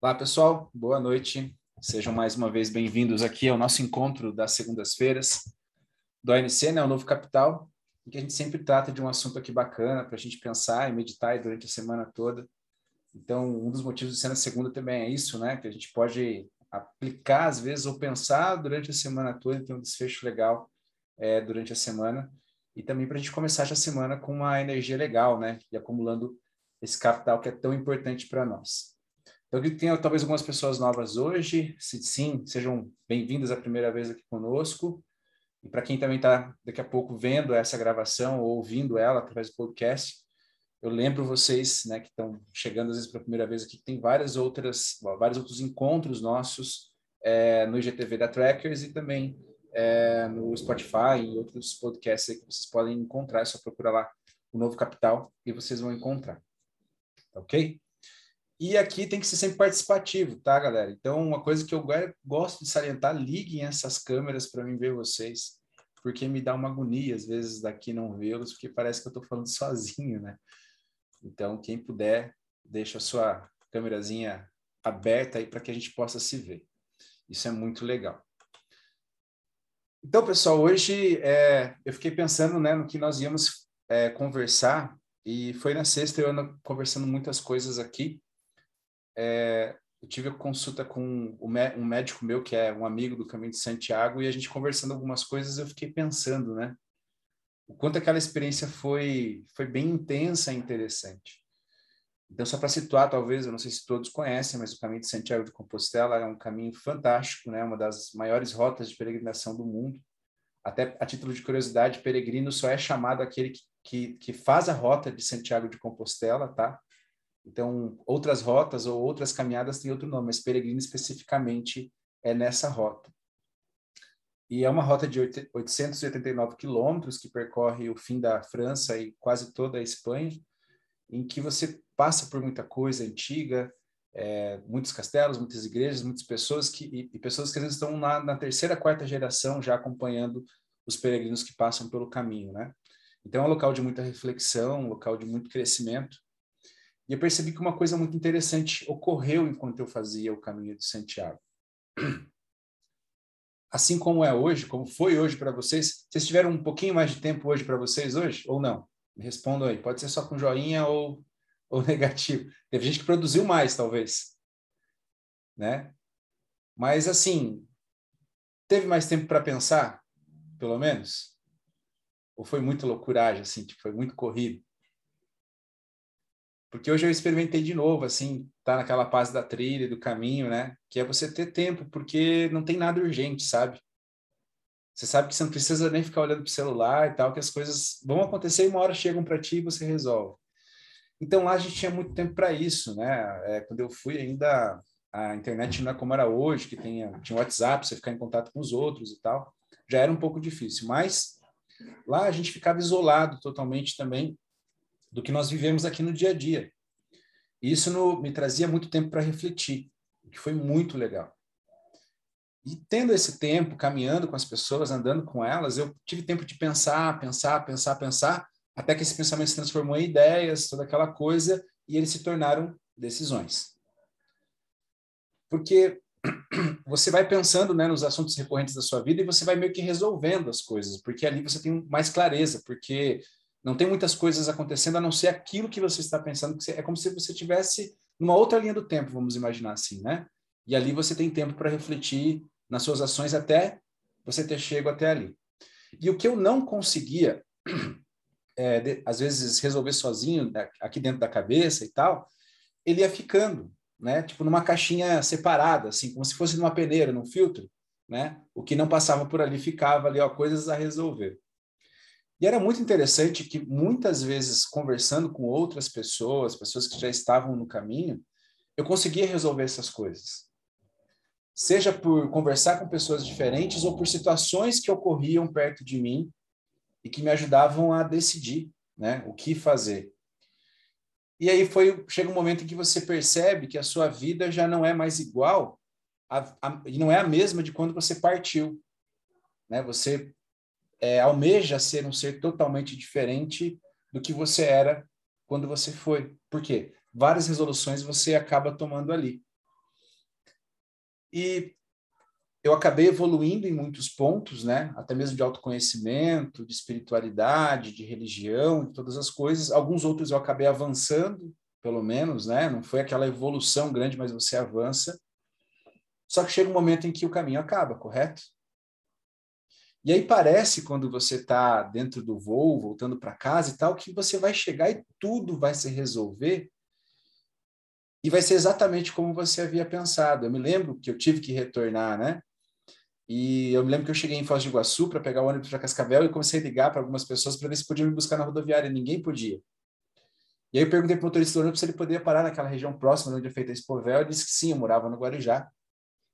Olá, pessoal. Boa noite. Sejam mais uma vez bem-vindos aqui ao nosso encontro das segundas-feiras do ANC, né, o Novo Capital, em que a gente sempre trata de um assunto aqui bacana para a gente pensar e meditar durante a semana toda. Então, um dos motivos de ser na segunda também é isso, né, que a gente pode aplicar às vezes ou pensar durante a semana toda, ter um desfecho legal é, durante a semana e também para a gente começar a semana com uma energia legal, né, e acumulando esse capital que é tão importante para nós. Acredito que tenha talvez algumas pessoas novas hoje. Se sim, sejam bem-vindas a primeira vez aqui conosco. E para quem também está daqui a pouco vendo essa gravação ou ouvindo ela através do podcast, eu lembro vocês, né, que estão chegando às vezes pela primeira vez aqui, que tem várias outras, vários outros encontros nossos é, no IGTV da Trackers e também é, no Spotify e outros podcasts que vocês podem encontrar. É só procurar lá o Novo Capital e vocês vão encontrar. Tá ok? E aqui tem que ser sempre participativo, tá, galera? Então, uma coisa que eu gosto de salientar, liguem essas câmeras para mim ver vocês, porque me dá uma agonia, às vezes, daqui não vê-los, porque parece que eu estou falando sozinho, né? Então, quem puder, deixa a sua câmerazinha aberta aí para que a gente possa se ver. Isso é muito legal. Então, pessoal, hoje é, eu fiquei pensando né, no que nós íamos é, conversar, e foi na sexta eu ando conversando muitas coisas aqui, é, eu tive consulta com um médico meu, que é um amigo do Caminho de Santiago, e a gente conversando algumas coisas, eu fiquei pensando, né? O quanto aquela experiência foi, foi bem intensa e interessante. Então, só para situar, talvez, eu não sei se todos conhecem, mas o Caminho de Santiago de Compostela é um caminho fantástico, né? Uma das maiores rotas de peregrinação do mundo. Até a título de curiosidade, peregrino só é chamado aquele que, que, que faz a rota de Santiago de Compostela, tá? Então, outras rotas ou outras caminhadas têm outro nome, mas peregrino especificamente é nessa rota. E é uma rota de 889 quilômetros que percorre o fim da França e quase toda a Espanha, em que você passa por muita coisa antiga, é, muitos castelos, muitas igrejas, muitas pessoas que e, e pessoas que às vezes estão na, na, terceira, quarta geração já acompanhando os peregrinos que passam pelo caminho, né? Então é um local de muita reflexão, um local de muito crescimento. E eu percebi que uma coisa muito interessante ocorreu enquanto eu fazia o caminho de Santiago. Assim como é hoje, como foi hoje para vocês, vocês tiveram um pouquinho mais de tempo hoje para vocês hoje ou não? Me respondam aí. Pode ser só com joinha ou, ou negativo. Teve gente que produziu mais, talvez. Né? Mas assim, teve mais tempo para pensar, pelo menos? Ou foi muito loucuragem, assim, tipo, foi muito corrido? Porque hoje eu experimentei de novo, assim, tá naquela paz da trilha, do caminho, né? Que é você ter tempo, porque não tem nada urgente, sabe? Você sabe que você não precisa nem ficar olhando para o celular e tal, que as coisas vão acontecer e uma hora chegam para ti e você resolve. Então lá a gente tinha muito tempo para isso, né? É, quando eu fui ainda a internet não é como era hoje, que tinha, tinha WhatsApp, você ficar em contato com os outros e tal, já era um pouco difícil. Mas lá a gente ficava isolado totalmente também do que nós vivemos aqui no dia a dia. E isso no, me trazia muito tempo para refletir, o que foi muito legal. E tendo esse tempo, caminhando com as pessoas, andando com elas, eu tive tempo de pensar, pensar, pensar, pensar, até que esse pensamento se transformou em ideias, toda aquela coisa, e eles se tornaram decisões. Porque você vai pensando né, nos assuntos recorrentes da sua vida e você vai meio que resolvendo as coisas, porque ali você tem mais clareza, porque não tem muitas coisas acontecendo a não ser aquilo que você está pensando, que é como se você tivesse numa outra linha do tempo, vamos imaginar assim, né? E ali você tem tempo para refletir nas suas ações até você ter chego até ali. E o que eu não conseguia, é, de, às vezes, resolver sozinho, né, aqui dentro da cabeça e tal, ele ia ficando, né? Tipo numa caixinha separada, assim, como se fosse numa peneira, num filtro, né? O que não passava por ali ficava ali, ó, coisas a resolver. E era muito interessante que muitas vezes, conversando com outras pessoas, pessoas que já estavam no caminho, eu conseguia resolver essas coisas. Seja por conversar com pessoas diferentes ou por situações que ocorriam perto de mim e que me ajudavam a decidir né, o que fazer. E aí foi chega um momento em que você percebe que a sua vida já não é mais igual a, a, e não é a mesma de quando você partiu. Né? Você é, almeja ser um ser totalmente diferente do que você era quando você foi. Por quê? Várias resoluções você acaba tomando ali. E eu acabei evoluindo em muitos pontos, né? Até mesmo de autoconhecimento, de espiritualidade, de religião, de todas as coisas. Alguns outros eu acabei avançando, pelo menos, né? Não foi aquela evolução grande, mas você avança. Só que chega um momento em que o caminho acaba, correto? E aí parece, quando você está dentro do voo, voltando para casa e tal, que você vai chegar e tudo vai se resolver e vai ser exatamente como você havia pensado. Eu me lembro que eu tive que retornar, né? E eu me lembro que eu cheguei em Foz do Iguaçu para pegar o ônibus para Cascavel e comecei a ligar para algumas pessoas para ver se podiam me buscar na rodoviária. Ninguém podia. E aí eu perguntei para o motorista do ônibus se ele poderia parar naquela região próxima onde é feita a Expovel. Ele disse que sim, eu morava no Guarujá.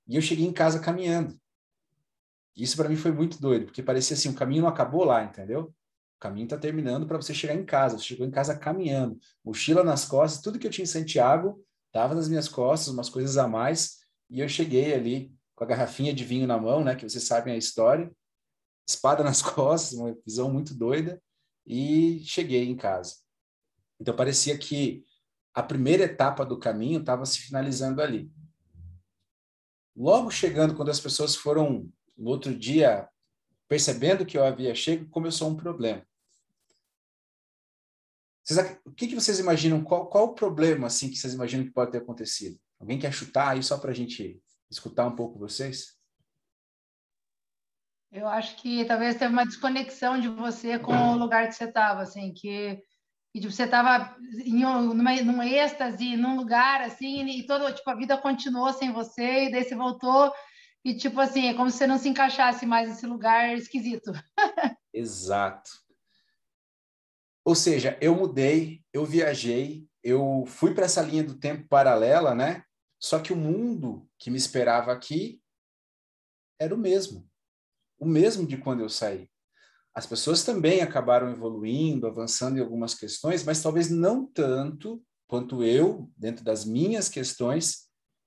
E eu cheguei em casa caminhando. Isso para mim foi muito doido, porque parecia assim, o caminho não acabou lá, entendeu? O caminho está terminando para você chegar em casa. Você chegou em casa caminhando, mochila nas costas, tudo que eu tinha em Santiago estava nas minhas costas, umas coisas a mais, e eu cheguei ali com a garrafinha de vinho na mão, né, que vocês sabem a história, espada nas costas, uma visão muito doida, e cheguei em casa. Então parecia que a primeira etapa do caminho estava se finalizando ali. Logo chegando, quando as pessoas foram no outro dia percebendo que eu havia chego, começou um problema. Vocês, o que, que vocês imaginam? Qual, qual o problema assim que vocês imaginam que pode ter acontecido? Alguém quer chutar aí só para a gente escutar um pouco vocês? Eu acho que talvez teve uma desconexão de você com o lugar que você estava, assim, que, que tipo, você estava em um, num êxtase, num lugar, assim, e todo, tipo, a vida continuou sem você, e daí você voltou, e tipo assim, é como se você não se encaixasse mais nesse lugar esquisito. Exato. Ou seja, eu mudei, eu viajei, eu fui para essa linha do tempo paralela, né? Só que o mundo que me esperava aqui era o mesmo. O mesmo de quando eu saí. As pessoas também acabaram evoluindo, avançando em algumas questões, mas talvez não tanto quanto eu, dentro das minhas questões,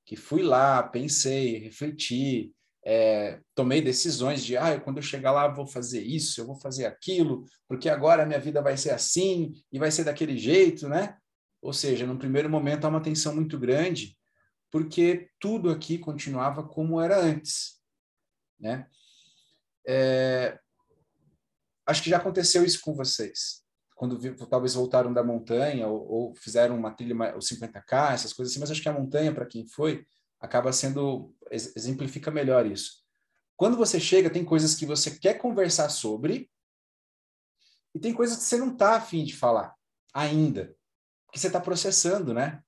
que fui lá, pensei, refleti, é, tomei decisões de, ah, quando eu chegar lá vou fazer isso, eu vou fazer aquilo, porque agora a minha vida vai ser assim e vai ser daquele jeito, né? Ou seja, no primeiro momento há uma tensão muito grande, porque tudo aqui continuava como era antes, né? É, acho que já aconteceu isso com vocês, quando talvez voltaram da montanha ou, ou fizeram uma trilha, os 50K, essas coisas assim, mas acho que a montanha, para quem foi, acaba sendo exemplifica melhor isso. Quando você chega, tem coisas que você quer conversar sobre e tem coisas que você não está afim de falar ainda, porque você está processando, né?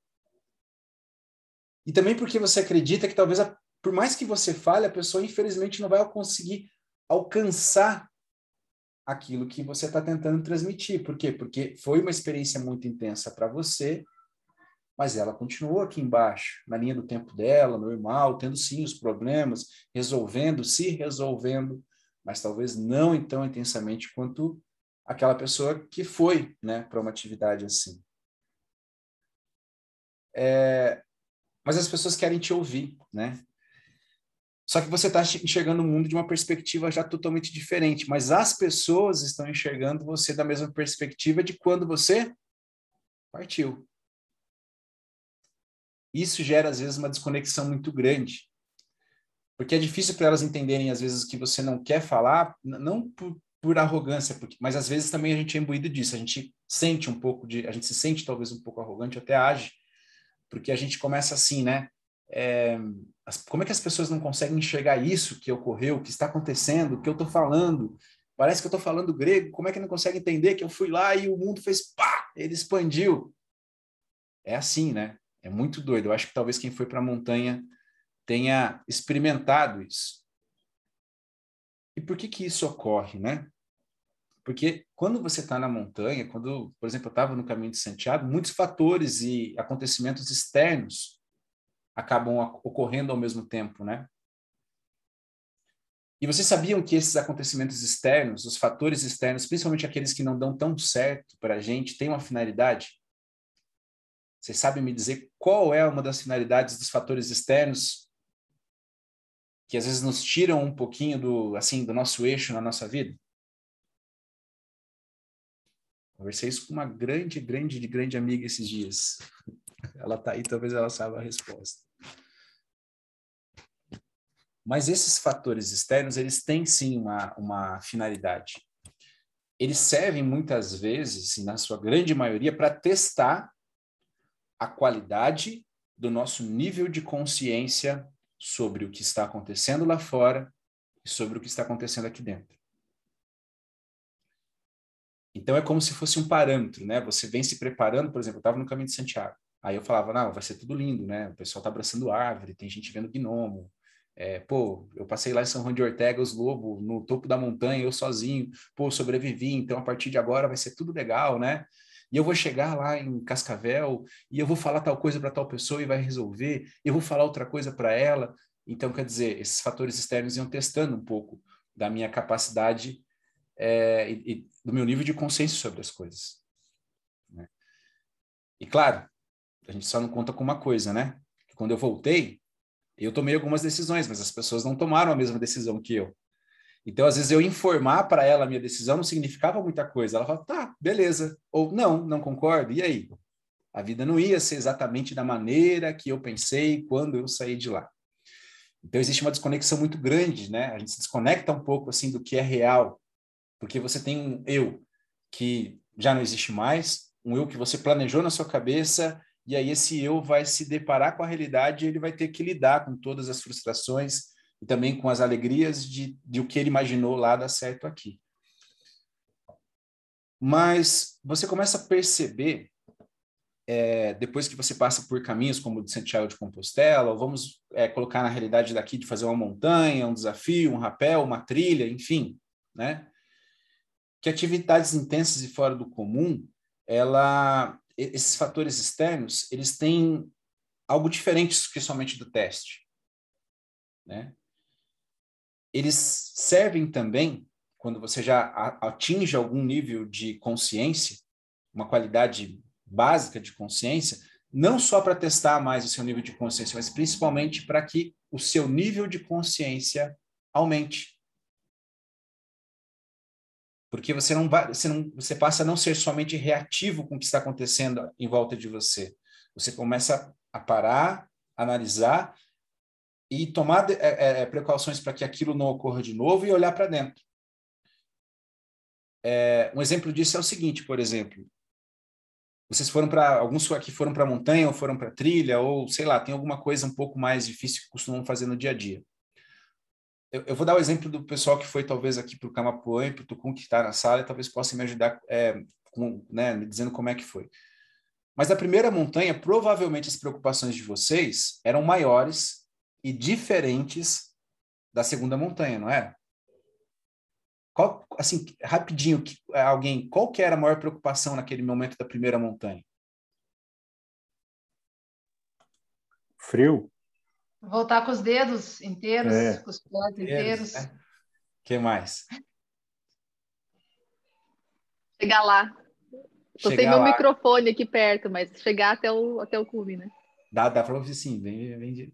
E também porque você acredita que talvez, a, por mais que você fale, a pessoa infelizmente não vai conseguir alcançar aquilo que você está tentando transmitir. Por quê? Porque foi uma experiência muito intensa para você mas ela continuou aqui embaixo, na linha do tempo dela, normal, tendo sim os problemas, resolvendo, se resolvendo, mas talvez não tão intensamente quanto aquela pessoa que foi né, para uma atividade assim. É, mas as pessoas querem te ouvir, né? Só que você está enxergando o mundo de uma perspectiva já totalmente diferente, mas as pessoas estão enxergando você da mesma perspectiva de quando você partiu. Isso gera, às vezes, uma desconexão muito grande. Porque é difícil para elas entenderem, às vezes, que você não quer falar, não por, por arrogância, porque, mas às vezes também a gente é imbuído disso. A gente sente um pouco de. A gente se sente talvez um pouco arrogante, até age, porque a gente começa assim, né? É, as, como é que as pessoas não conseguem enxergar isso que ocorreu, que está acontecendo, que eu estou falando? Parece que eu estou falando grego, como é que não consegue entender que eu fui lá e o mundo fez pá, ele expandiu? É assim, né? É muito doido. Eu acho que talvez quem foi para a montanha tenha experimentado isso. E por que que isso ocorre, né? Porque quando você está na montanha, quando, por exemplo, eu estava no caminho de Santiago, muitos fatores e acontecimentos externos acabam ocorrendo ao mesmo tempo, né? E vocês sabiam que esses acontecimentos externos, os fatores externos, principalmente aqueles que não dão tão certo para a gente, têm uma finalidade? Vocês sabem me dizer qual é uma das finalidades dos fatores externos que às vezes nos tiram um pouquinho do assim do nosso eixo na nossa vida? Conversei isso com uma grande, grande, grande amiga esses dias. Ela está aí, talvez ela saiba a resposta. Mas esses fatores externos, eles têm sim uma, uma finalidade. Eles servem muitas vezes, na sua grande maioria, para testar a qualidade do nosso nível de consciência sobre o que está acontecendo lá fora e sobre o que está acontecendo aqui dentro. Então é como se fosse um parâmetro, né? Você vem se preparando, por exemplo, eu estava no caminho de Santiago. Aí eu falava, não, vai ser tudo lindo, né? O pessoal está abraçando árvore, tem gente vendo gnomo. É, pô, eu passei lá em São Juan de Ortega, os lobos, no topo da montanha, eu sozinho. Pô, sobrevivi, então a partir de agora vai ser tudo legal, né? E eu vou chegar lá em Cascavel e eu vou falar tal coisa para tal pessoa e vai resolver. Eu vou falar outra coisa para ela. Então, quer dizer, esses fatores externos iam testando um pouco da minha capacidade é, e, e, do meu nível de consciência sobre as coisas. Né? E claro, a gente só não conta com uma coisa, né? Que quando eu voltei, eu tomei algumas decisões, mas as pessoas não tomaram a mesma decisão que eu. Então, às vezes, eu informar para ela a minha decisão não significava muita coisa. Ela fala, tá, beleza. Ou não, não concordo. E aí? A vida não ia ser exatamente da maneira que eu pensei quando eu saí de lá. Então, existe uma desconexão muito grande, né? A gente se desconecta um pouco, assim, do que é real. Porque você tem um eu que já não existe mais, um eu que você planejou na sua cabeça, e aí esse eu vai se deparar com a realidade e ele vai ter que lidar com todas as frustrações, e também com as alegrias de, de o que ele imaginou lá dar certo aqui. Mas você começa a perceber, é, depois que você passa por caminhos como o de Santiago de Compostela, ou vamos é, colocar na realidade daqui de fazer uma montanha, um desafio, um rapel, uma trilha, enfim, né? Que atividades intensas e fora do comum, ela, esses fatores externos, eles têm algo diferente que somente do teste, né? eles servem também, quando você já atinge algum nível de consciência, uma qualidade básica de consciência, não só para testar mais o seu nível de consciência, mas principalmente para que o seu nível de consciência aumente. Porque você não vai, você não, você passa a não ser somente reativo com o que está acontecendo em volta de você. Você começa a parar, analisar e tomar é, é, é, precauções para que aquilo não ocorra de novo e olhar para dentro. É, um exemplo disso é o seguinte, por exemplo, vocês foram para alguns aqui foram para montanha ou foram para trilha ou sei lá, tem alguma coisa um pouco mais difícil que costumam fazer no dia a dia. Eu, eu vou dar o exemplo do pessoal que foi talvez aqui para o Camapuã e para o Tucum que está na sala e talvez possa me ajudar é, com, né, me dizendo como é que foi. Mas na primeira montanha, provavelmente as preocupações de vocês eram maiores e diferentes da segunda montanha, não é? Qual, assim, rapidinho, alguém, qual que era a maior preocupação naquele momento da primeira montanha? Frio. Voltar com os dedos inteiros, é. com os pés inteiros. O né? que mais? Chegar lá. Tô sem meu lá. microfone aqui perto, mas chegar até o, até o cume, né? Dá, dá para ouvir sim, vem, vem,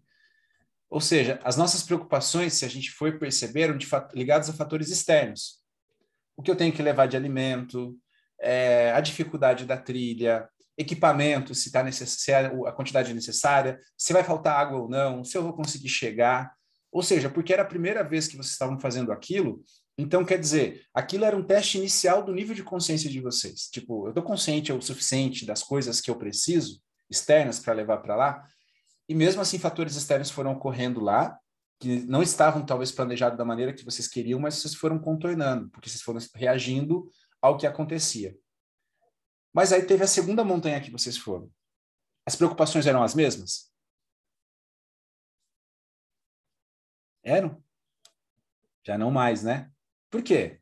ou seja, as nossas preocupações, se a gente for perceber, eram ligadas a fatores externos. O que eu tenho que levar de alimento, é, a dificuldade da trilha, equipamento, se, tá necess... se é a quantidade necessária, se vai faltar água ou não, se eu vou conseguir chegar. Ou seja, porque era a primeira vez que vocês estavam fazendo aquilo, então quer dizer, aquilo era um teste inicial do nível de consciência de vocês. Tipo, eu estou consciente o suficiente das coisas que eu preciso, externas, para levar para lá, e mesmo assim, fatores externos foram ocorrendo lá, que não estavam talvez planejados da maneira que vocês queriam, mas vocês foram contornando, porque vocês foram reagindo ao que acontecia. Mas aí teve a segunda montanha que vocês foram. As preocupações eram as mesmas? Eram? Já não mais, né? Por quê?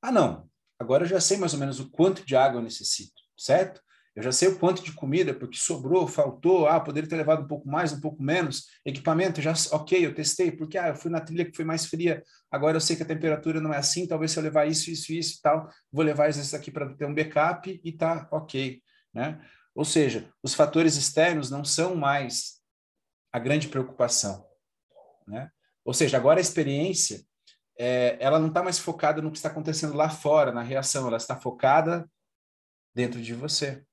Ah, não. Agora eu já sei mais ou menos o quanto de água eu necessito, certo? Eu já sei o quanto de comida, porque sobrou, faltou, ah, poderia ter levado um pouco mais, um pouco menos. Equipamento, já, ok, eu testei, porque ah, eu fui na trilha que foi mais fria, agora eu sei que a temperatura não é assim, talvez se eu levar isso, isso, isso e tal, vou levar isso aqui para ter um backup e tá ok, né? Ou seja, os fatores externos não são mais a grande preocupação, né? Ou seja, agora a experiência, é, ela não está mais focada no que está acontecendo lá fora, na reação, ela está focada dentro de você.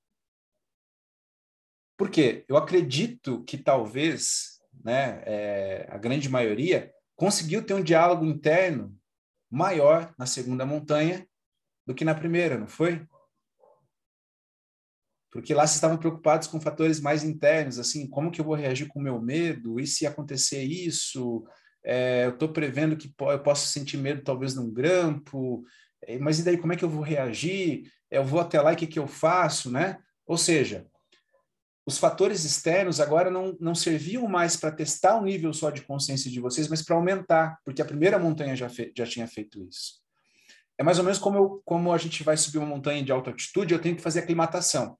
Por quê? Eu acredito que talvez, né, é, a grande maioria conseguiu ter um diálogo interno maior na segunda montanha do que na primeira, não foi? Porque lá vocês estavam preocupados com fatores mais internos, assim, como que eu vou reagir com o meu medo? E se acontecer isso? É, eu estou prevendo que eu posso sentir medo talvez num grampo, é, mas e daí como é que eu vou reagir? Eu vou até lá e o que, que eu faço, né? Ou seja, os fatores externos agora não, não serviam mais para testar o nível só de consciência de vocês, mas para aumentar, porque a primeira montanha já, fe, já tinha feito isso. É mais ou menos como, eu, como a gente vai subir uma montanha de alta altitude, eu tenho que fazer aclimatação.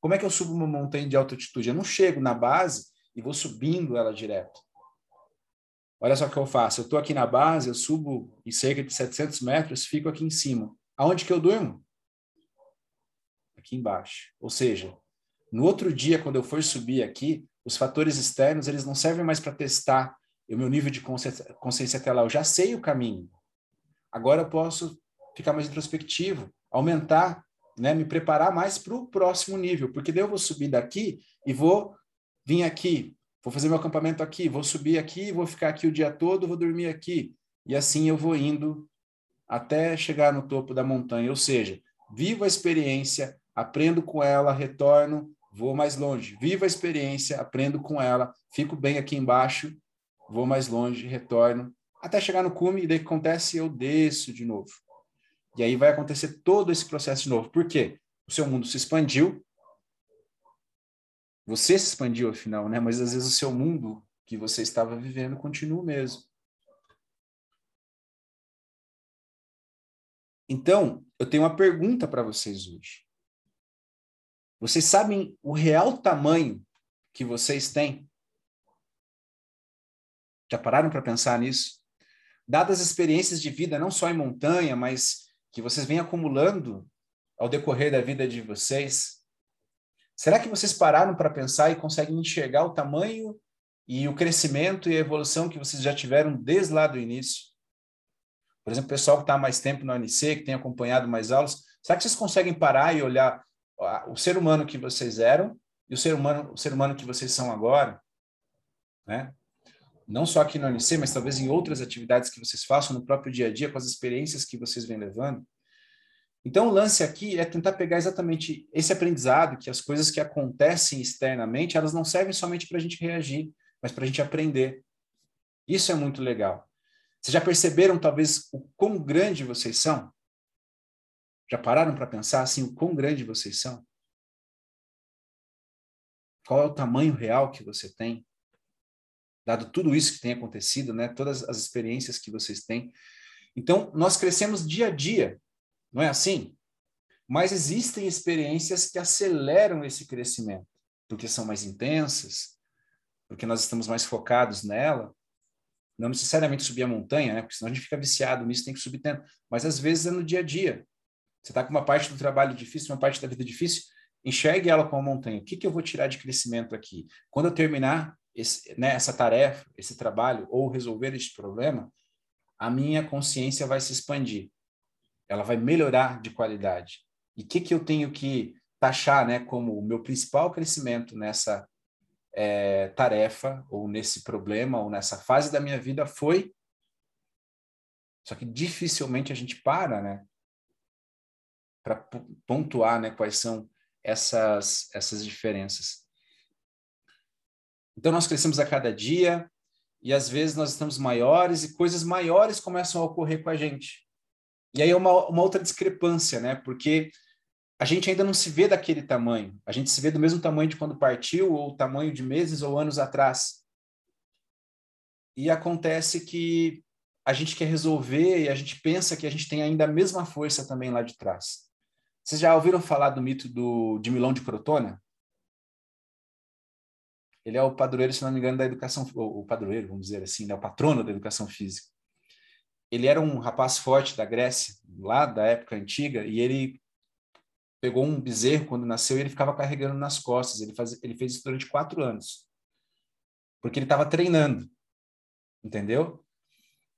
Como é que eu subo uma montanha de alta altitude? Eu não chego na base e vou subindo ela direto. Olha só o que eu faço. Eu estou aqui na base, eu subo em cerca de 700 metros, fico aqui em cima. Aonde que eu durmo? Aqui embaixo. Ou seja, no outro dia, quando eu for subir aqui, os fatores externos eles não servem mais para testar o meu nível de consciência, consciência até lá. Eu já sei o caminho. Agora eu posso ficar mais introspectivo, aumentar, né, me preparar mais para o próximo nível, porque daí eu vou subir daqui e vou vir aqui, vou fazer meu acampamento aqui, vou subir aqui, vou ficar aqui o dia todo, vou dormir aqui. E assim eu vou indo até chegar no topo da montanha. Ou seja, vivo a experiência, aprendo com ela, retorno, vou mais longe. Vivo a experiência, aprendo com ela, fico bem aqui embaixo, vou mais longe, retorno, até chegar no cume, e daí que acontece? Eu desço de novo. E aí vai acontecer todo esse processo de novo. Por quê? O seu mundo se expandiu, você se expandiu afinal, né? Mas às vezes o seu mundo que você estava vivendo continua o mesmo. Então, eu tenho uma pergunta para vocês hoje. Vocês sabem o real tamanho que vocês têm? Já pararam para pensar nisso? Dadas as experiências de vida, não só em montanha, mas que vocês vêm acumulando ao decorrer da vida de vocês, será que vocês pararam para pensar e conseguem enxergar o tamanho e o crescimento e a evolução que vocês já tiveram desde lá do início? Por exemplo, o pessoal que está mais tempo no ANC, que tem acompanhado mais aulas, será que vocês conseguem parar e olhar o ser humano que vocês eram e o ser humano, o ser humano que vocês são agora, né? Não só aqui no ANC, mas talvez em outras atividades que vocês façam no próprio dia a dia, com as experiências que vocês vêm levando. Então, o lance aqui é tentar pegar exatamente esse aprendizado, que as coisas que acontecem externamente, elas não servem somente para a gente reagir, mas para a gente aprender. Isso é muito legal. Vocês já perceberam, talvez, o quão grande vocês são? Já pararam para pensar assim o quão grande vocês são? Qual é o tamanho real que você tem? Dado tudo isso que tem acontecido, né? Todas as experiências que vocês têm. Então, nós crescemos dia a dia, não é assim? Mas existem experiências que aceleram esse crescimento, porque são mais intensas, porque nós estamos mais focados nela. Não necessariamente subir a montanha, né? Porque senão a gente fica viciado nisso, tem que subir tanto. Mas às vezes é no dia a dia. Você está com uma parte do trabalho difícil, uma parte da vida difícil, enxergue ela como uma montanha. O que, que eu vou tirar de crescimento aqui? Quando eu terminar esse, né, essa tarefa, esse trabalho, ou resolver este problema, a minha consciência vai se expandir. Ela vai melhorar de qualidade. E o que, que eu tenho que taxar né, como o meu principal crescimento nessa é, tarefa, ou nesse problema, ou nessa fase da minha vida foi. Só que dificilmente a gente para, né? Para pontuar né, quais são essas, essas diferenças. Então, nós crescemos a cada dia e às vezes nós estamos maiores e coisas maiores começam a ocorrer com a gente. E aí é uma, uma outra discrepância, né? Porque a gente ainda não se vê daquele tamanho. A gente se vê do mesmo tamanho de quando partiu, ou tamanho de meses ou anos atrás. E acontece que a gente quer resolver e a gente pensa que a gente tem ainda a mesma força também lá de trás. Vocês já ouviram falar do mito do, de Milão de Crotona? Ele é o padroeiro, se não me engano, da educação, o padroeiro, vamos dizer assim, né? o patrono da educação física. Ele era um rapaz forte da Grécia, lá da época antiga, e ele pegou um bezerro quando nasceu e ele ficava carregando nas costas. Ele, faz, ele fez isso durante quatro anos, porque ele estava treinando, entendeu?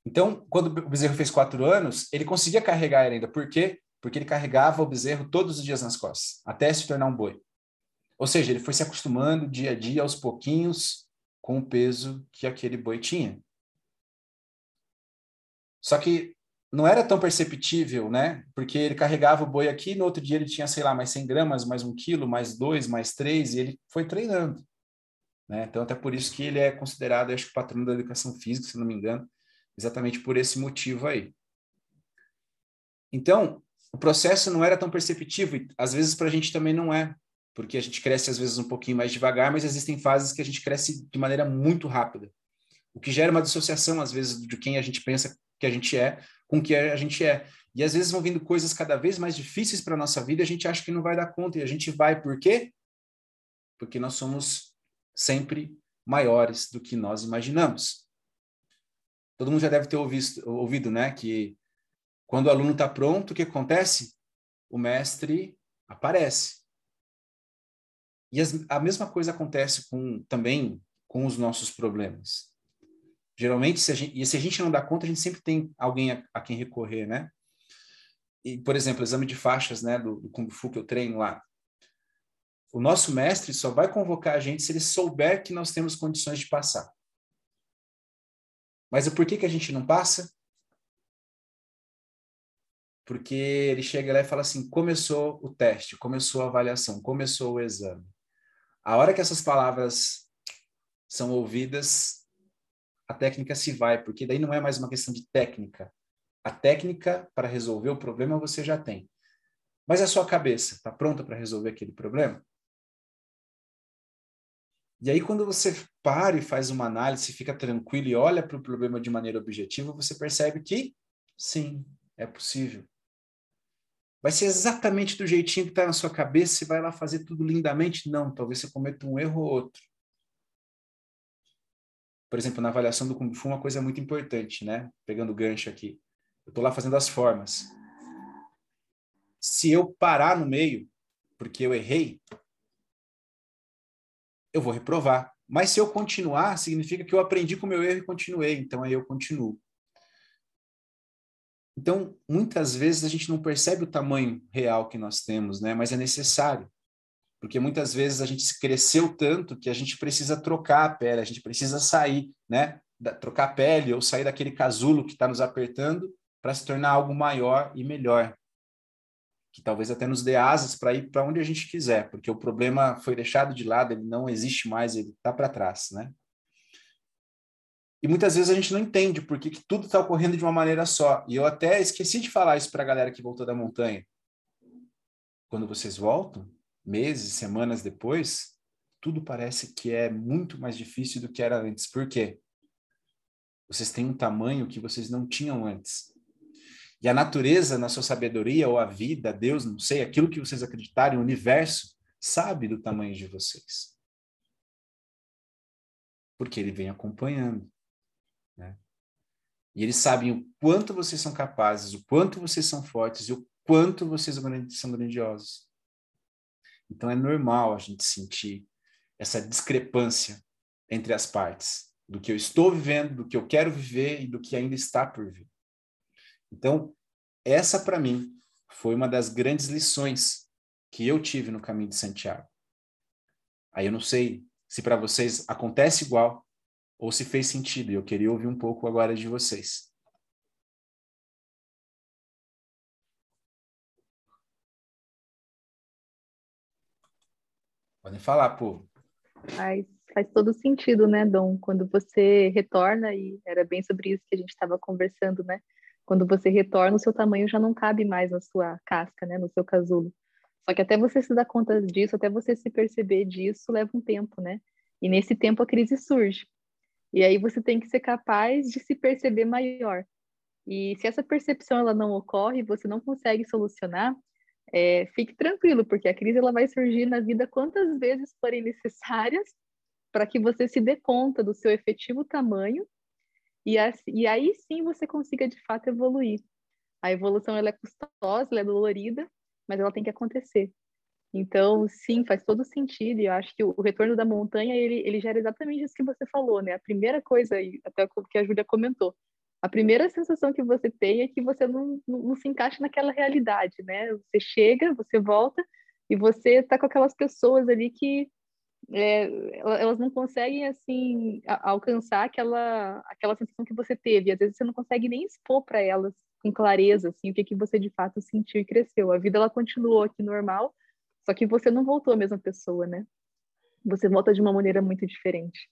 Então, quando o bezerro fez quatro anos, ele conseguia carregar ele ainda. Por quê? Porque ele carregava o bezerro todos os dias nas costas, até se tornar um boi. Ou seja, ele foi se acostumando dia a dia, aos pouquinhos, com o peso que aquele boi tinha. Só que não era tão perceptível, né? Porque ele carregava o boi aqui, no outro dia ele tinha, sei lá, mais 100 gramas, mais um quilo, mais dois, mais três, e ele foi treinando. Né? Então, até por isso que ele é considerado, acho que, patrono da educação física, se não me engano, exatamente por esse motivo aí. Então, o processo não era tão perceptível, e às vezes para a gente também não é, porque a gente cresce às vezes um pouquinho mais devagar, mas existem fases que a gente cresce de maneira muito rápida, o que gera uma dissociação, às vezes, de quem a gente pensa que a gente é com o que a gente é. E às vezes vão vindo coisas cada vez mais difíceis para nossa vida a gente acha que não vai dar conta, e a gente vai, por quê? Porque nós somos sempre maiores do que nós imaginamos. Todo mundo já deve ter ouvido, ouvido né, que quando o aluno está pronto, o que acontece? O mestre aparece. E as, a mesma coisa acontece com também com os nossos problemas. Geralmente, se a gente, e se a gente não dá conta, a gente sempre tem alguém a, a quem recorrer, né? E, por exemplo, exame de faixas, né, do, do Kung Fu que eu treino lá. O nosso mestre só vai convocar a gente se ele souber que nós temos condições de passar. Mas o porquê que a gente não passa? Porque ele chega lá e fala assim: começou o teste, começou a avaliação, começou o exame. A hora que essas palavras são ouvidas, a técnica se vai, porque daí não é mais uma questão de técnica. A técnica para resolver o problema você já tem. Mas a sua cabeça está pronta para resolver aquele problema? E aí, quando você para e faz uma análise, fica tranquilo e olha para o problema de maneira objetiva, você percebe que sim, é possível. Vai ser exatamente do jeitinho que está na sua cabeça, você vai lá fazer tudo lindamente? Não, talvez você cometa um erro ou outro. Por exemplo, na avaliação do Kung Fu, uma coisa muito importante, né? Pegando o gancho aqui. Eu estou lá fazendo as formas. Se eu parar no meio, porque eu errei, eu vou reprovar. Mas se eu continuar, significa que eu aprendi com o meu erro e continuei. Então aí eu continuo. Então, muitas vezes a gente não percebe o tamanho real que nós temos, né? Mas é necessário. Porque muitas vezes a gente cresceu tanto que a gente precisa trocar a pele, a gente precisa sair, né? Da, trocar a pele ou sair daquele casulo que está nos apertando para se tornar algo maior e melhor que talvez até nos dê asas para ir para onde a gente quiser, porque o problema foi deixado de lado, ele não existe mais, ele está para trás, né? E muitas vezes a gente não entende por que, tudo está ocorrendo de uma maneira só. E eu até esqueci de falar isso para a galera que voltou da montanha. Quando vocês voltam, meses, semanas depois, tudo parece que é muito mais difícil do que era antes. Por quê? Vocês têm um tamanho que vocês não tinham antes. E a natureza, na sua sabedoria, ou a vida, Deus, não sei, aquilo que vocês acreditarem, o universo, sabe do tamanho de vocês. Porque ele vem acompanhando. E eles sabem o quanto vocês são capazes, o quanto vocês são fortes e o quanto vocês são grandiosos. Então é normal a gente sentir essa discrepância entre as partes, do que eu estou vivendo, do que eu quero viver e do que ainda está por vir. Então, essa para mim foi uma das grandes lições que eu tive no caminho de Santiago. Aí eu não sei se para vocês acontece igual ou se fez sentido. E eu queria ouvir um pouco agora de vocês. Podem falar, pô. Faz, faz todo sentido, né, Dom? Quando você retorna, e era bem sobre isso que a gente estava conversando, né? Quando você retorna, o seu tamanho já não cabe mais na sua casca, né, no seu casulo. Só que até você se dar conta disso, até você se perceber disso, leva um tempo, né? E nesse tempo a crise surge. E aí você tem que ser capaz de se perceber maior. E se essa percepção ela não ocorre, você não consegue solucionar, é, fique tranquilo, porque a crise ela vai surgir na vida quantas vezes forem necessárias para que você se dê conta do seu efetivo tamanho e, e aí sim você consiga de fato evoluir. A evolução ela é custosa, ela é dolorida, mas ela tem que acontecer. Então, sim, faz todo sentido. E eu acho que o, retorno da montanha, ele, ele gera exatamente isso que você falou, né? A primeira coisa, até o que a Júlia comentou, a primeira sensação que você tem é que você não, não, não, se encaixa naquela realidade, né? Você chega, você volta e você está com aquelas pessoas ali que é, elas não conseguem assim alcançar aquela aquela sensação que você teve. Às vezes você não consegue nem expor para elas com clareza assim o que que você de fato sentiu e cresceu. A vida ela continuou aqui normal, só que você não voltou a mesma pessoa, né? Você volta de uma maneira muito diferente.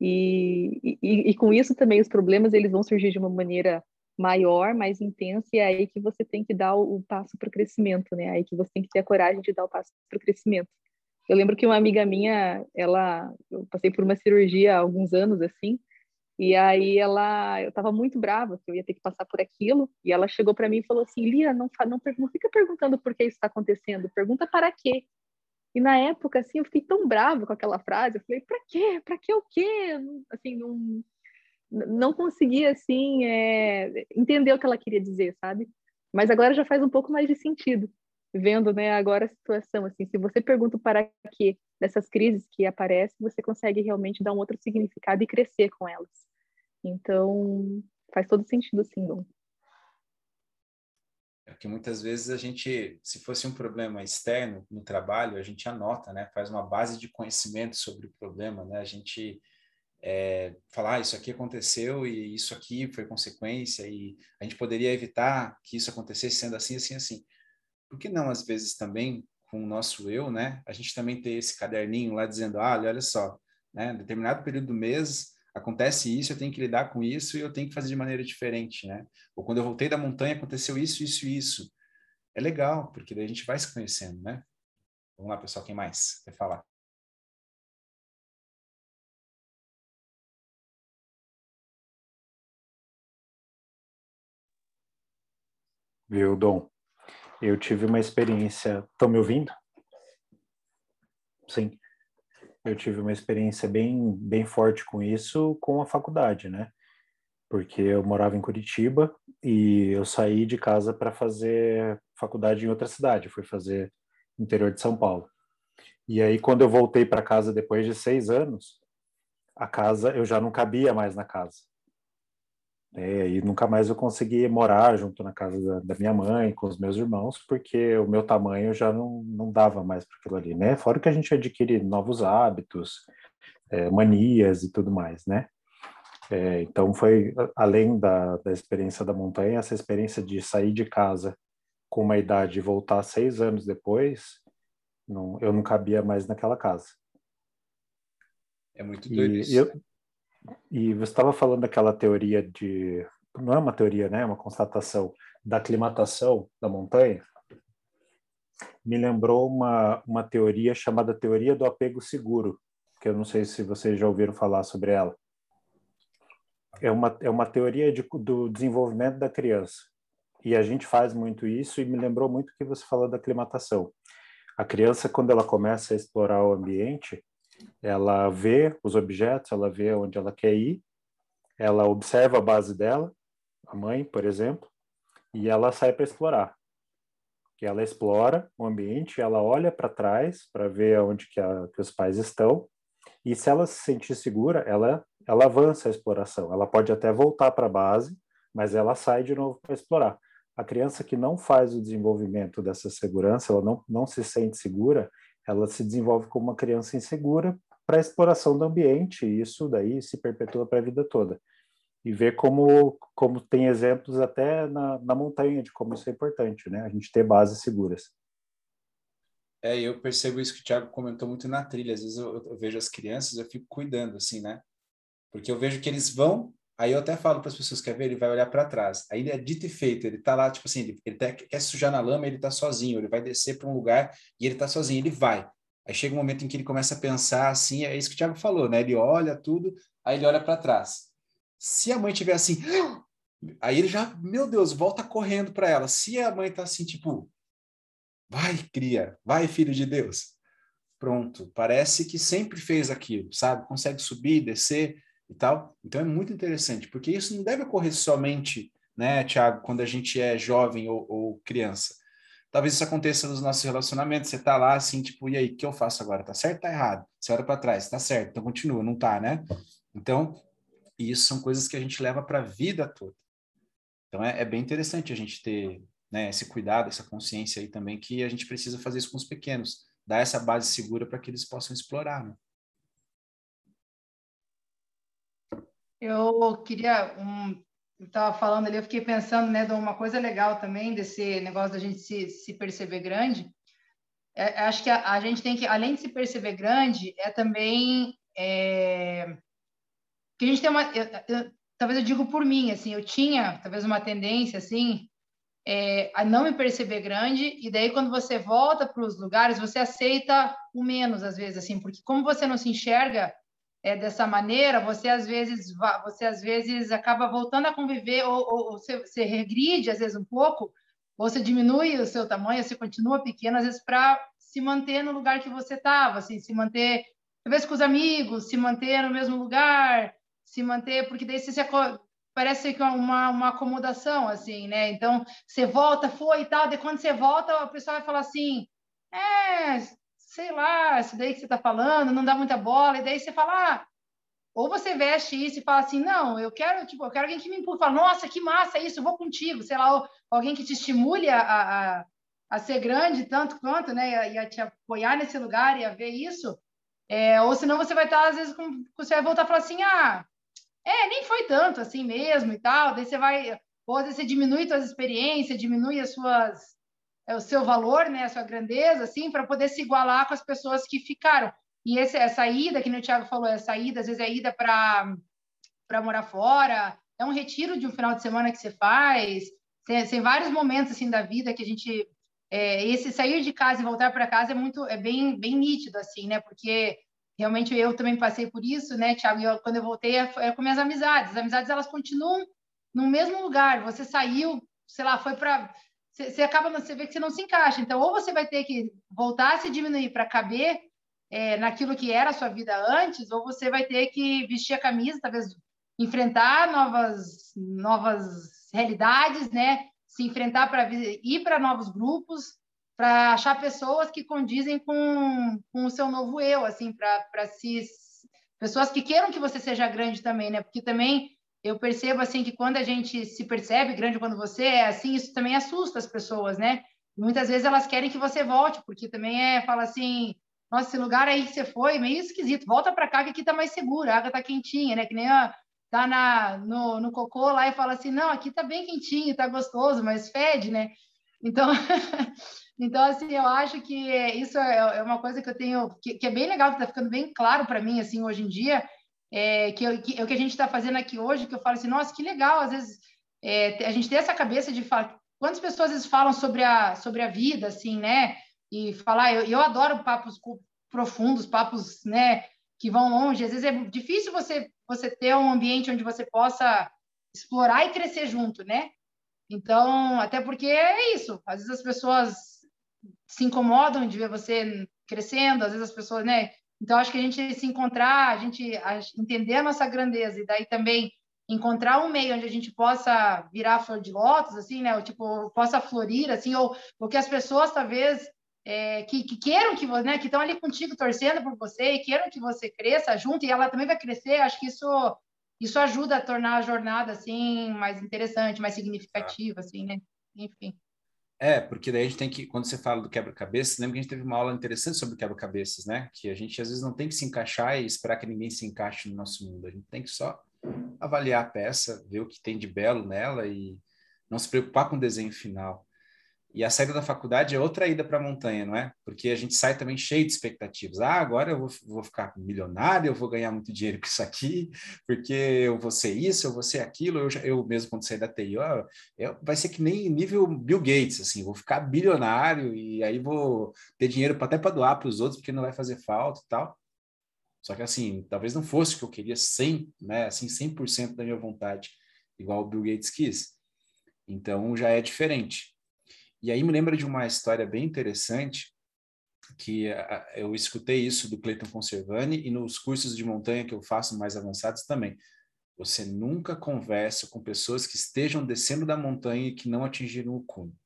E, e, e com isso também os problemas eles vão surgir de uma maneira maior, mais intensa, e é aí que você tem que dar o, o passo para o crescimento, né? É aí que você tem que ter a coragem de dar o passo para o crescimento. Eu lembro que uma amiga minha, ela, eu passei por uma cirurgia há alguns anos assim, e aí ela, eu estava muito brava que eu ia ter que passar por aquilo, e ela chegou para mim e falou assim: "Lia, não, não, não fica perguntando por que isso está acontecendo, pergunta para quê". E na época assim, eu fiquei tão brava com aquela frase, eu falei: "Para quê? Para que o quê?" Assim, não não conseguia assim é, entender o que ela queria dizer, sabe? Mas agora já faz um pouco mais de sentido vendo né, agora a situação. Assim, se você pergunta para que dessas crises que aparecem, você consegue realmente dar um outro significado e crescer com elas. Então, faz todo sentido, sim, Dom. É que muitas vezes a gente, se fosse um problema externo no trabalho, a gente anota, né? Faz uma base de conhecimento sobre o problema, né? A gente é, ah, isso aqui aconteceu e isso aqui foi consequência e a gente poderia evitar que isso acontecesse sendo assim, assim, assim por que não, às vezes, também, com o nosso eu, né? A gente também ter esse caderninho lá dizendo, ah, olha só, né? Determinado período do mês acontece isso, eu tenho que lidar com isso e eu tenho que fazer de maneira diferente, né? Ou quando eu voltei da montanha aconteceu isso, isso e isso. É legal, porque daí a gente vai se conhecendo, né? Vamos lá, pessoal, quem mais quer falar? Viu, Dom? Eu tive uma experiência. Estão me ouvindo? Sim. Eu tive uma experiência bem, bem forte com isso com a faculdade, né? Porque eu morava em Curitiba e eu saí de casa para fazer faculdade em outra cidade, fui fazer interior de São Paulo. E aí, quando eu voltei para casa depois de seis anos, a casa eu já não cabia mais na casa. É, e nunca mais eu consegui morar junto na casa da, da, minha mãe, com os meus irmãos, porque o meu tamanho já não, não dava mais para aquilo ali, né? Fora que a gente adquire novos hábitos, é, manias e tudo mais, né? É, então foi, além da, da experiência da montanha, essa experiência de sair de casa com uma idade e voltar seis anos depois, não, eu não cabia mais naquela casa. É muito doido e, isso. Eu, e você estava falando daquela teoria de. Não é uma teoria, né? É uma constatação da aclimatação da montanha. Me lembrou uma, uma teoria chamada teoria do apego seguro, que eu não sei se vocês já ouviram falar sobre ela. É uma, é uma teoria de, do desenvolvimento da criança. E a gente faz muito isso, e me lembrou muito que você falou da aclimatação. A criança, quando ela começa a explorar o ambiente, ela vê os objetos, ela vê onde ela quer ir, ela observa a base dela, a mãe, por exemplo, e ela sai para explorar. Que ela explora o ambiente, ela olha para trás para ver onde que, a, que os pais estão, e se ela se sentir segura, ela ela avança a exploração. Ela pode até voltar para a base, mas ela sai de novo para explorar. A criança que não faz o desenvolvimento dessa segurança, ela não, não se sente segura, ela se desenvolve como uma criança insegura para exploração do ambiente, e isso daí se perpetua para a vida toda. E ver como, como tem exemplos até na, na montanha de como isso é importante, né? A gente ter bases seguras. É, eu percebo isso que o Thiago comentou muito na trilha. Às vezes eu, eu vejo as crianças, eu fico cuidando, assim, né? Porque eu vejo que eles vão, aí eu até falo para as pessoas, quer ver? Ele vai olhar para trás. Aí é dito e feito, ele tá lá, tipo assim, ele, ele tá, quer sujar na lama, ele tá sozinho, ele vai descer para um lugar e ele tá sozinho, ele vai. Aí chega um momento em que ele começa a pensar assim, é isso que o Thiago falou, né? Ele olha tudo, aí ele olha para trás. Se a mãe tiver assim, aí ele já, meu Deus, volta correndo para ela. Se a mãe tá assim, tipo, vai, cria, vai, filho de Deus. Pronto, parece que sempre fez aquilo, sabe? Consegue subir, descer e tal. Então é muito interessante, porque isso não deve ocorrer somente, né, Thiago, quando a gente é jovem ou, ou criança Talvez isso aconteça nos nossos relacionamentos. Você tá lá assim, tipo, e aí, o que eu faço agora? Tá certo ou tá errado? Você olha para trás, tá certo, então continua, não tá, né? Então, isso são coisas que a gente leva para a vida toda. Então, é, é, bem interessante a gente ter né, esse cuidado, essa consciência aí também, que a gente precisa fazer isso com os pequenos. dar essa base segura para que eles possam explorar. Né? Eu queria um, estava falando ali, eu fiquei pensando, né, de uma coisa legal também desse negócio da gente se, se perceber grande. É, acho que a, a, gente tem que, além de se perceber grande, é também é, que a gente tem uma, eu, eu, talvez eu digo por mim, assim, eu tinha talvez uma tendência assim é, a não me perceber grande e daí quando você volta para os lugares você aceita o menos às vezes assim, porque como você não se enxerga é, dessa maneira, você às vezes você às vezes acaba voltando a conviver ou, ou, ou você, você, regride às vezes um pouco, ou você diminui o seu tamanho, você continua pequeno às vezes para se manter no lugar que você estava, assim, se manter talvez com os amigos, se manter no mesmo lugar, se manter porque daí você se parece que é uma, uma acomodação assim, né? Então você volta, foi e tal, de quando você volta a pessoa vai falar assim, é sei lá, isso daí que você está falando, não dá muita bola, e daí você fala, ah, ou você veste isso e fala assim, não, eu quero, tipo, eu quero alguém que me empurre, fala, nossa, que massa isso, vou contigo, sei lá, alguém que te estimule a, a, a ser grande tanto quanto, né, e a, te apoiar nesse lugar e a ver isso, é, ou senão você vai estar, às vezes, com, você vai voltar e falar assim, ah, é, nem foi tanto assim mesmo e tal, daí você vai, ou às vezes você diminui suas experiências, diminui as suas o seu valor, né, a sua grandeza, assim, para poder se igualar com as pessoas que ficaram. E esse, essa ida, que o Thiago falou, essa ida, às vezes é ida para morar fora, é um retiro de um final de semana que você faz, tem, tem vários momentos assim da vida que a gente é, esse sair de casa e voltar para casa é muito é bem bem nítido assim né porque realmente eu também passei por isso né Thiago eu, quando eu voltei é, é com minhas amizades. As amizades elas continuam no mesmo lugar. Você saiu sei lá foi para você acaba, você vê que você não se encaixa. Então, ou você vai ter que voltar a se diminuir para caber é, naquilo que era a sua vida antes, ou você vai ter que vestir a camisa, talvez enfrentar novas, novas realidades, né? Se enfrentar para ir para novos grupos, para achar pessoas que condizem com, com o seu novo eu, assim, para se pessoas que queiram que você seja grande também, né? Porque também eu percebo assim que quando a gente se percebe grande quando você é assim, isso também assusta as pessoas, né? Muitas vezes elas querem que você volte, porque também é fala assim, nossa, esse lugar aí que você foi, meio esquisito, volta para cá que aqui tá mais seguro, a água tá quentinha, né? Que nem a, tá na no, no cocô lá e fala assim, não, aqui tá bem quentinho, tá gostoso, mas fede, né? Então, então assim, eu acho que isso é, é uma coisa que eu tenho que, que é bem legal, que tá ficando bem claro para mim assim hoje em dia é, que, que, é o que a gente está fazendo aqui hoje, que eu falo assim, nossa, que legal, às vezes é, a gente tem essa cabeça de falar, quantas pessoas às vezes falam sobre a, sobre a vida, assim, né? E falar, eu, eu adoro papos profundos, papos, né, que vão longe. Às vezes é difícil você, você ter um ambiente onde você possa explorar e crescer junto, né? Então, até porque é isso, às vezes as pessoas se incomodam de ver você crescendo, às vezes as pessoas, né, então, acho que a gente se encontrar, a gente entender a nossa grandeza e daí também encontrar um meio onde a gente possa virar flor de lótus, assim, né? Ou, tipo, possa florir, assim, ou, ou que as pessoas, talvez, é, que, que, queiram que você, né? Que estão ali contigo, torcendo por você e queiram que você cresça junto e ela também vai crescer. Acho que isso isso ajuda a tornar a jornada, assim, mais interessante, mais significativa, assim, né? Enfim. É, porque daí a gente tem que, quando você fala do quebra-cabeças, lembra que a gente teve uma aula interessante sobre quebra-cabeças, né? Que a gente às vezes não tem que se encaixar e esperar que ninguém se encaixe no nosso mundo. A gente tem que só avaliar a peça, ver o que tem de belo nela e não se preocupar com o desenho final. E a saída da faculdade é outra ida para a montanha, não é? Porque a gente sai também cheio de expectativas. Ah, agora eu vou, vou, ficar milionário, eu vou ganhar muito dinheiro com isso aqui, porque eu vou ser isso, eu vou ser aquilo. Eu, eu mesmo, quando sair da TI, ó, eu, vai ser que nem nível Bill Gates, assim, vou ficar bilionário e aí vou ter dinheiro até para doar para os outros, porque não vai fazer falta e tal. Só que, assim, talvez não fosse o que eu queria 100, né, assim, 100% da minha vontade, igual o Bill Gates quis. Então, já é diferente. E aí me lembra de uma história bem interessante que eu escutei isso do Clayton Conservani e nos cursos de montanha que eu faço mais avançados também. Você nunca conversa com pessoas que estejam descendo da montanha e que não atingiram o cume.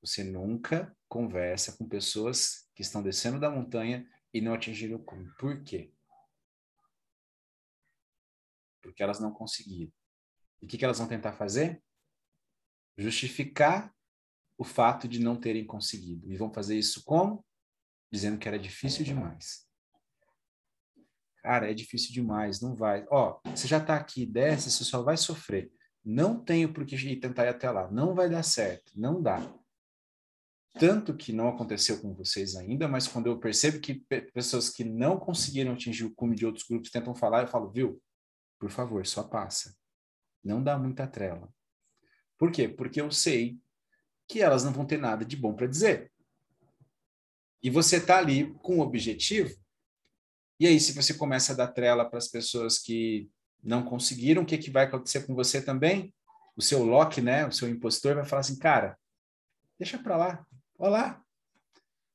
Você nunca conversa com pessoas que estão descendo da montanha e não atingiram o cume. Por quê? Porque elas não conseguiram. E o que, que elas vão tentar fazer? Justificar o fato de não terem conseguido. E vão fazer isso como? Dizendo que era difícil demais. Cara, é difícil demais, não vai. Ó, você já está aqui, desce, você só vai sofrer. Não tenho por que tentar ir até lá. Não vai dar certo, não dá. Tanto que não aconteceu com vocês ainda, mas quando eu percebo que pessoas que não conseguiram atingir o cume de outros grupos tentam falar, eu falo, viu? Por favor, só passa. Não dá muita trela. Por quê? Porque eu sei que elas não vão ter nada de bom para dizer. E você está ali com um objetivo. E aí, se você começa a dar trela para as pessoas que não conseguiram, o que, que vai acontecer com você também? O seu Loki, né? O seu impostor vai falar assim, cara, deixa para lá, olha lá.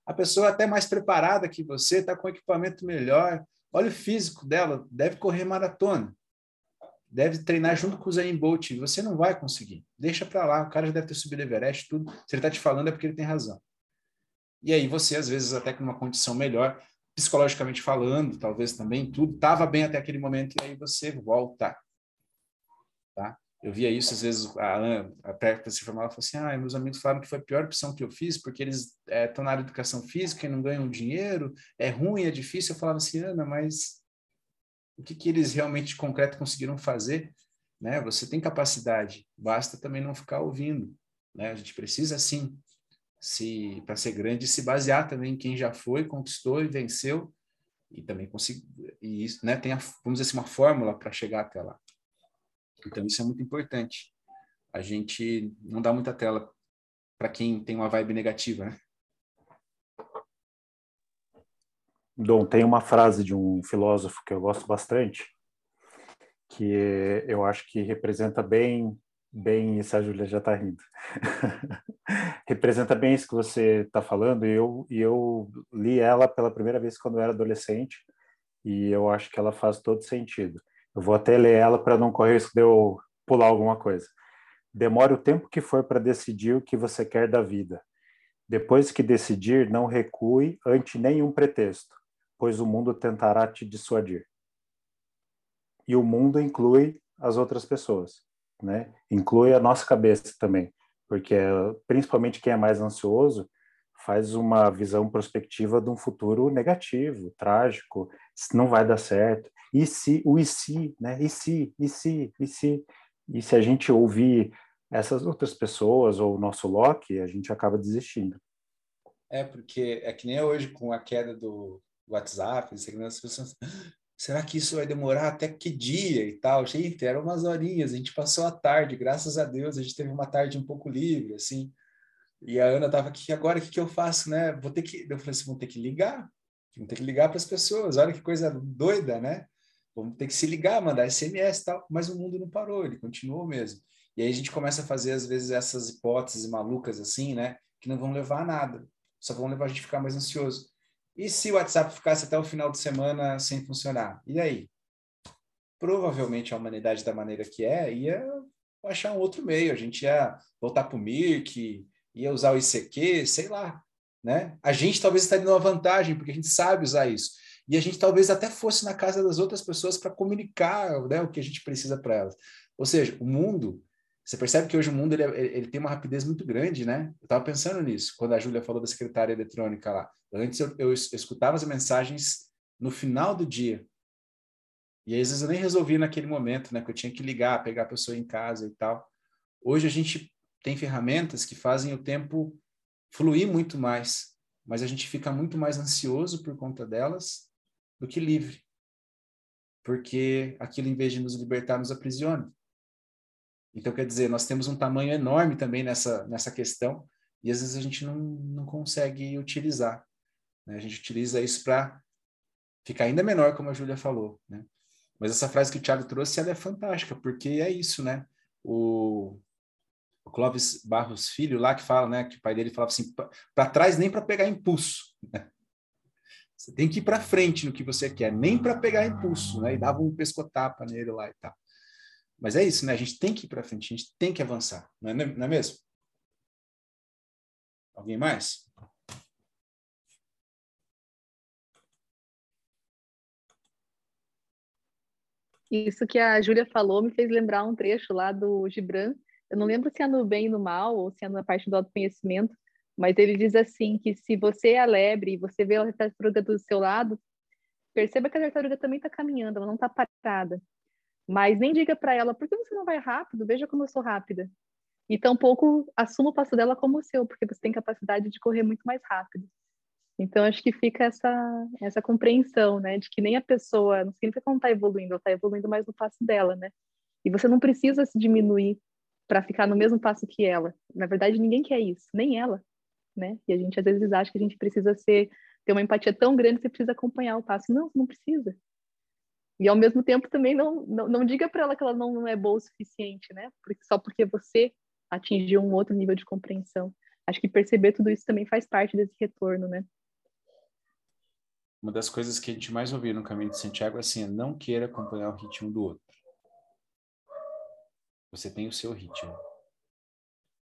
A pessoa é até mais preparada que você, está com equipamento melhor. Olha o físico dela, deve correr maratona deve treinar junto com o Zayn Bolt. Você não vai conseguir. Deixa para lá. O cara já deve ter subido Everest, tudo. Se ele está te falando é porque ele tem razão. E aí você, às vezes, até com uma condição melhor, psicologicamente falando, talvez também, tudo estava bem até aquele momento e aí você volta. Tá? Eu via isso, às vezes, a Ana, a perto se formava, falou assim, ah, meus amigos falaram que foi a pior opção que eu fiz, porque eles estão é, na área de educação física e não ganham dinheiro, é ruim, é difícil. Eu falava assim, Ana, mas o que, que eles realmente concreto conseguiram fazer, né? Você tem capacidade, basta também não ficar ouvindo, né? A gente precisa sim, se para ser grande, se basear também em quem já foi, conquistou e venceu e também conseguiu e isso, né? Tem a, vamos dizer assim uma fórmula para chegar até lá. Então isso é muito importante. A gente não dá muita tela para quem tem uma vibe negativa, né? Dom, tem uma frase de um filósofo que eu gosto bastante, que eu acho que representa bem, bem isso a Júlia já está rindo. representa bem isso que você está falando, e eu, e eu li ela pela primeira vez quando eu era adolescente, e eu acho que ela faz todo sentido. Eu vou até ler ela para não correr risco de eu pular alguma coisa. Demore o tempo que for para decidir o que você quer da vida. Depois que decidir, não recue ante nenhum pretexto pois o mundo tentará te dissuadir. E o mundo inclui as outras pessoas, né? Inclui a nossa cabeça também, porque principalmente quem é mais ansioso faz uma visão prospectiva de um futuro negativo, trágico, não vai dar certo. E se, o e se, né? E se, e se, e se. E se a gente ouvir essas outras pessoas ou o nosso Loki, a gente acaba desistindo. É, porque é que nem hoje com a queda do, WhatsApp, Instagram, as pessoas, será que isso vai demorar até que dia e tal? Gente, eram umas horinhas, a gente passou a tarde, graças a Deus, a gente teve uma tarde um pouco livre, assim. E a Ana tava aqui, agora o que, que eu faço, né? Vou ter que, eu falei assim, vou ter que ligar, vou ter que ligar para as pessoas, olha que coisa doida, né? Vamos ter que se ligar, mandar SMS e tal, mas o mundo não parou, ele continuou mesmo. E aí a gente começa a fazer, às vezes, essas hipóteses malucas assim, né? Que não vão levar a nada, só vão levar a gente ficar mais ansioso. E se o WhatsApp ficasse até o final de semana sem funcionar? E aí? Provavelmente a humanidade, da maneira que é, ia achar um outro meio. A gente ia voltar para o Mirk, ia usar o ICQ, sei lá. Né? A gente talvez estaria numa vantagem, porque a gente sabe usar isso. E a gente talvez até fosse na casa das outras pessoas para comunicar né, o que a gente precisa para elas. Ou seja, o mundo você percebe que hoje o mundo ele, é, ele tem uma rapidez muito grande, né? Eu estava pensando nisso quando a Júlia falou da secretária eletrônica lá. Antes eu, eu, escutava as mensagens no final do dia. E às vezes eu nem resolvia naquele momento, né? Que eu tinha que ligar, pegar a pessoa em casa e tal. Hoje a gente tem ferramentas que fazem o tempo fluir muito mais, mas a gente fica muito mais ansioso por conta delas do que livre. Porque aquilo, em vez de nos libertar, nos aprisiona. Então, quer dizer, nós temos um tamanho enorme também nessa, nessa questão e às vezes a gente não, não consegue utilizar. Né? A gente utiliza isso para ficar ainda menor, como a Júlia falou. Né? Mas essa frase que o Thiago trouxe, ela é fantástica, porque é isso, né? O, o Clóvis Barros Filho lá que fala, né? Que o pai dele falava assim, para trás nem para pegar impulso. Né? Você tem que ir para frente no que você quer, nem para pegar impulso, né? E dava um pescotapa nele lá e tal. Mas é isso, né? A gente tem que ir para frente, a gente tem que avançar, não é, não é mesmo? Alguém mais? Isso que a Júlia falou me fez lembrar um trecho lá do Gibran, eu não lembro se é no bem e no mal, ou se é na parte do autoconhecimento, mas ele diz assim que se você é a lebre e você vê a tartaruga do seu lado, perceba que a tartaruga também está caminhando, ela não está parada. Mas nem diga para ela, por que você não vai rápido? Veja como eu sou rápida. E tampouco assuma o passo dela como o seu, porque você tem capacidade de correr muito mais rápido. Então, acho que fica essa, essa compreensão, né, de que nem a pessoa, não significa que ela não está evoluindo, ela está evoluindo mais no passo dela, né? E você não precisa se diminuir para ficar no mesmo passo que ela. Na verdade, ninguém quer isso, nem ela, né? E a gente às vezes acha que a gente precisa ser ter uma empatia tão grande que você precisa acompanhar o passo. Não, não precisa. E ao mesmo tempo também não não, não diga para ela que ela não, não é boa o suficiente, né? Porque só porque você atingiu um outro nível de compreensão. Acho que perceber tudo isso também faz parte desse retorno, né? Uma das coisas que a gente mais ouviu no caminho de Santiago é assim, não queira acompanhar o ritmo do outro. Você tem o seu ritmo.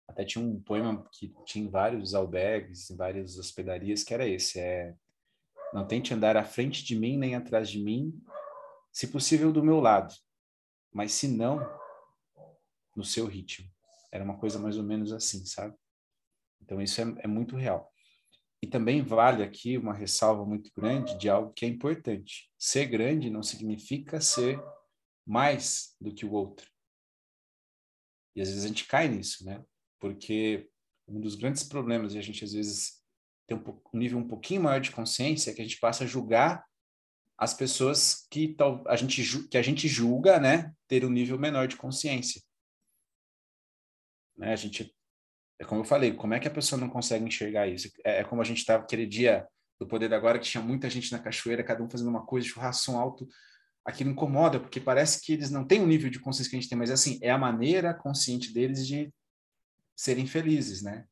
Até tinha um poema que tinha em vários albergues, em várias hospedarias, que era esse, é não tente andar à frente de mim nem atrás de mim, se possível do meu lado, mas se não, no seu ritmo. Era uma coisa mais ou menos assim, sabe? Então isso é, é muito real. E também vale aqui uma ressalva muito grande de algo que é importante. Ser grande não significa ser mais do que o outro. E às vezes a gente cai nisso, né? Porque um dos grandes problemas, e a gente às vezes tem um, um nível um pouquinho maior de consciência, é que a gente passa a julgar as pessoas que, a gente, que a gente julga, né, ter um nível menor de consciência. Né? A gente, é como eu falei, como é que a pessoa não consegue enxergar isso? É, é como a gente estava aquele dia do Poder Agora, que tinha muita gente na cachoeira, cada um fazendo uma coisa, churrasco alto, aquilo incomoda, porque parece que eles não têm o nível de consciência que a gente tem, mas assim, é a maneira consciente deles de serem felizes, né?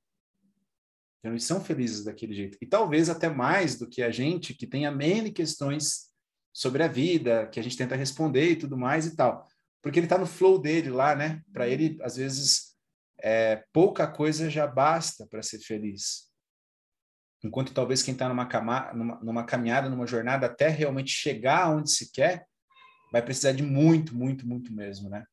Então, eles são felizes daquele jeito. E talvez até mais do que a gente, que tenha many questões sobre a vida, que a gente tenta responder e tudo mais e tal. Porque ele está no flow dele lá, né? Para ele, às vezes, é, pouca coisa já basta para ser feliz. Enquanto talvez quem está numa, numa, numa caminhada, numa jornada, até realmente chegar onde se quer, vai precisar de muito, muito, muito mesmo, né?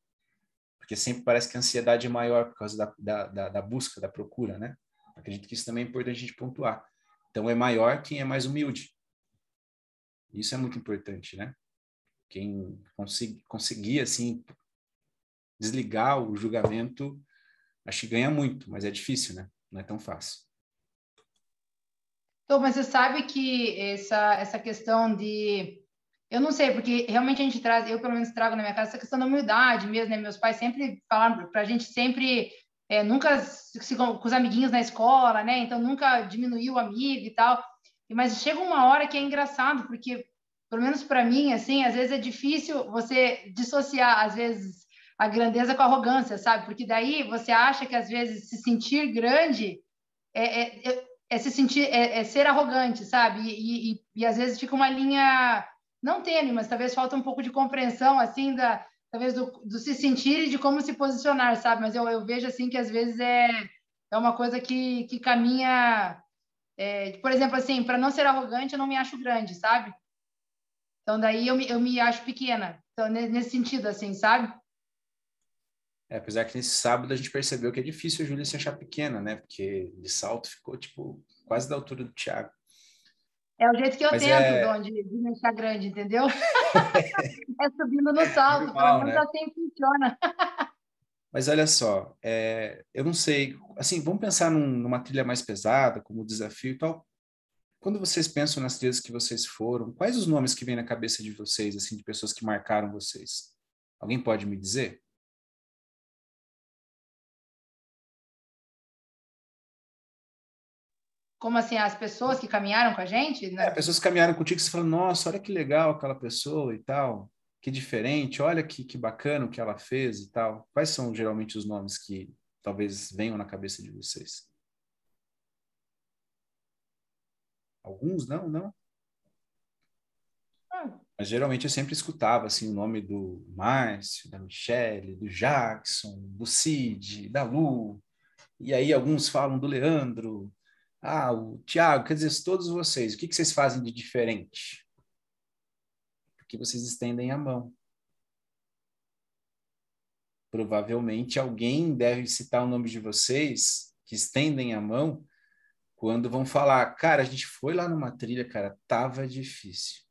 Porque sempre parece que a ansiedade é maior por causa da, da, da, da busca, da procura, né? Acredito que isso também é importante a gente pontuar. Então, é maior quem é mais humilde. Isso é muito importante, né? Quem conseguir, conseguir assim, desligar o julgamento, acho que ganha muito, mas é difícil, né? Não é tão fácil. Então, mas você sabe que essa, essa questão de eu não sei, porque realmente a gente traz, eu pelo menos trago na minha casa essa questão da humildade mesmo, né? Meus pais sempre falaram para a gente sempre, é, nunca se, com os amiguinhos na escola, né? Então nunca diminuiu o amigo e tal. Mas chega uma hora que é engraçado, porque, pelo menos para mim, assim, às vezes é difícil você dissociar, às vezes, a grandeza com a arrogância, sabe? Porque daí você acha que, às vezes, se sentir grande é, é, é, é se sentir, é, é, ser arrogante, sabe? E, e, e, às vezes fica uma linha não tênue, mas talvez falta um pouco de compreensão, assim, da, talvez do, do, se sentir e de como se posicionar, sabe? Mas eu, eu vejo, assim, que às vezes é, é uma coisa que, que caminha... É, por exemplo, assim, para não ser arrogante, eu não me acho grande, sabe? Então, daí eu me, eu me acho pequena. Então, nesse sentido, assim, sabe? É, apesar que nesse sábado a gente percebeu que é difícil a Júlia se achar pequena, né? Porque de salto ficou, tipo, quase da altura do Thiago. É o jeito que eu Mas tento, é... Dom, de, de me achar grande, entendeu? é subindo no salto, pelo menos né? assim funciona. Mas olha só, é, eu não sei, assim, vamos pensar num, numa trilha mais pesada, como desafio e tal. Quando vocês pensam nas trilhas que vocês foram, quais os nomes que vêm na cabeça de vocês, assim, de pessoas que marcaram vocês? Alguém pode me dizer? Como assim, as pessoas que caminharam com a gente? Né? É, pessoas que caminharam contigo, você fala, nossa, olha que legal aquela pessoa e tal, que diferente, olha que, que bacana o que ela fez e tal. Quais são geralmente os nomes que talvez venham na cabeça de vocês? Alguns não, não? Ah. Mas geralmente eu sempre escutava assim o nome do Márcio, da Michelle, do Jackson, do Cid, da Lu. E aí alguns falam do Leandro, ah, o Tiago, quer dizer, todos vocês, o que, que vocês fazem de diferente? Porque vocês estendem a mão. provavelmente alguém deve citar o nome de vocês que estendem a mão quando vão falar, cara, a gente foi lá numa trilha, cara, tava difícil.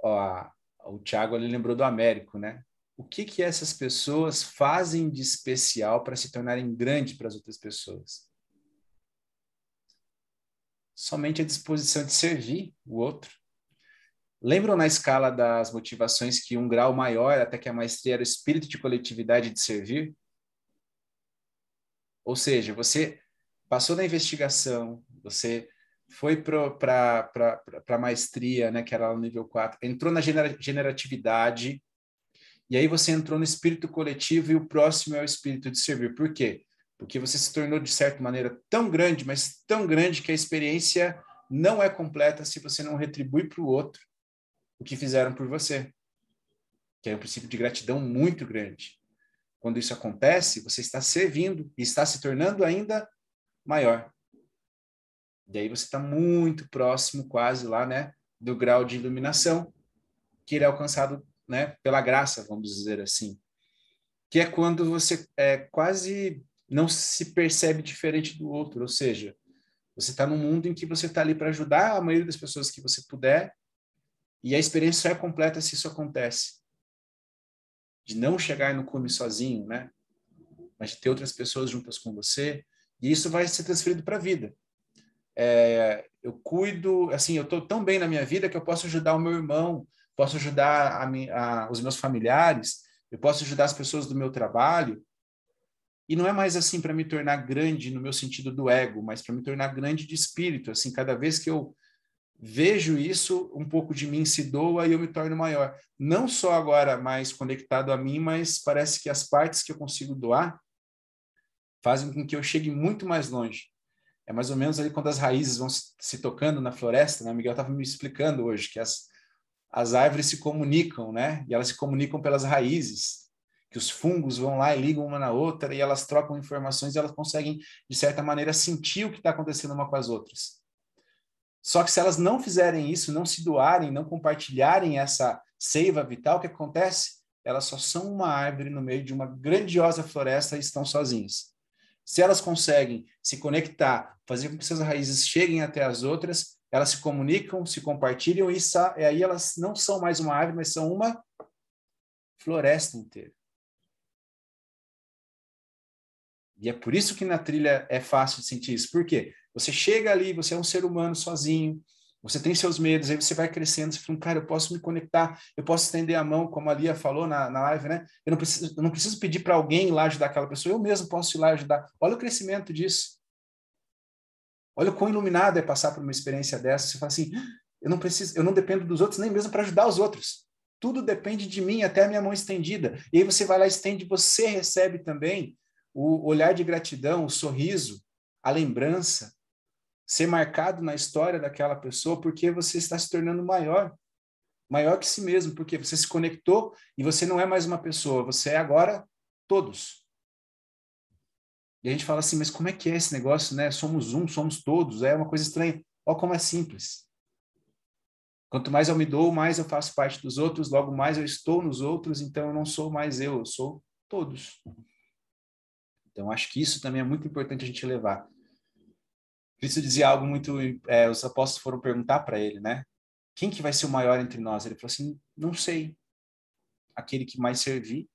Ó, o Thiago ali lembrou do Américo, né? O que que essas pessoas fazem de especial para se tornarem grandes para as outras pessoas? Somente a disposição de servir o outro. Lembram na escala das motivações que um grau maior, até que a maestria, era o espírito de coletividade de servir? Ou seja, você passou na investigação, você foi para a maestria, né, que era no nível 4, entrou na generatividade, e aí você entrou no espírito coletivo e o próximo é o espírito de servir. Por quê? Porque você se tornou, de certa maneira, tão grande, mas tão grande que a experiência não é completa se você não retribui para o outro o que fizeram por você. Que é um princípio de gratidão muito grande. Quando isso acontece, você está servindo e está se tornando ainda maior. E aí você está muito próximo, quase lá, né, do grau de iluminação que ele é alcançado, né, pela graça, vamos dizer assim. Que é quando você é quase não se percebe diferente do outro, ou seja, você está num mundo em que você está ali para ajudar a maioria das pessoas que você puder e a experiência só é completa se isso acontece. De não chegar no cume sozinho, né? Mas de ter outras pessoas juntas com você. E isso vai ser transferido para a vida. É, eu cuido, assim, eu estou tão bem na minha vida que eu posso ajudar o meu irmão, posso ajudar a, a, os meus familiares, eu posso ajudar as pessoas do meu trabalho. E não é mais assim para me tornar grande no meu sentido do ego, mas para me tornar grande de espírito. Assim, cada vez que eu vejo isso, um pouco de mim se doa e eu me torno maior. Não só agora mais conectado a mim, mas parece que as partes que eu consigo doar fazem com que eu chegue muito mais longe. É mais ou menos ali quando as raízes vão se tocando na floresta, né? Miguel estava me explicando hoje que as, as árvores se comunicam, né? E elas se comunicam pelas raízes, que os fungos vão lá e ligam uma na outra e elas trocam informações e elas conseguem, de certa maneira, sentir o que está acontecendo uma com as outras. Só que se elas não fizerem isso, não se doarem, não compartilharem essa seiva vital, o que acontece? Elas só são uma árvore no meio de uma grandiosa floresta e estão sozinhas. Se elas conseguem se conectar, fazer com que suas raízes cheguem até as outras, elas se comunicam, se compartilham e, e aí elas não são mais uma árvore, mas são uma floresta inteira. E é por isso que na trilha é fácil de sentir isso. Por quê? Você chega ali, você é um ser humano sozinho, você tem seus medos, aí você vai crescendo, você fala, cara, eu posso me conectar, eu posso estender a mão, como a Lia falou na, na live, né? Eu não preciso, eu não preciso pedir para alguém ir lá ajudar aquela pessoa, eu mesmo posso ir lá ajudar. Olha o crescimento disso. Olha o quão iluminado é passar por uma experiência dessa. Você fala assim, eu não preciso, eu não dependo dos outros nem mesmo para ajudar os outros. Tudo depende de mim, até a minha mão estendida. E aí você vai lá, estende, você recebe também o olhar de gratidão, o sorriso, a lembrança, ser marcado na história daquela pessoa porque você está se tornando maior, maior que si mesmo, porque você se conectou e você não é mais uma pessoa, você é agora todos. E a gente fala assim, mas como é que é esse negócio, né? Somos um, somos todos, é uma coisa estranha. Olha como é simples. Quanto mais eu me dou, mais eu faço parte dos outros, logo mais eu estou nos outros, então eu não sou mais eu, eu sou todos. Então acho que isso também é muito importante a gente levar. Cristo dizia algo muito. É, os apóstolos foram perguntar para ele, né? Quem que vai ser o maior entre nós? Ele falou assim: não sei. Aquele que mais servir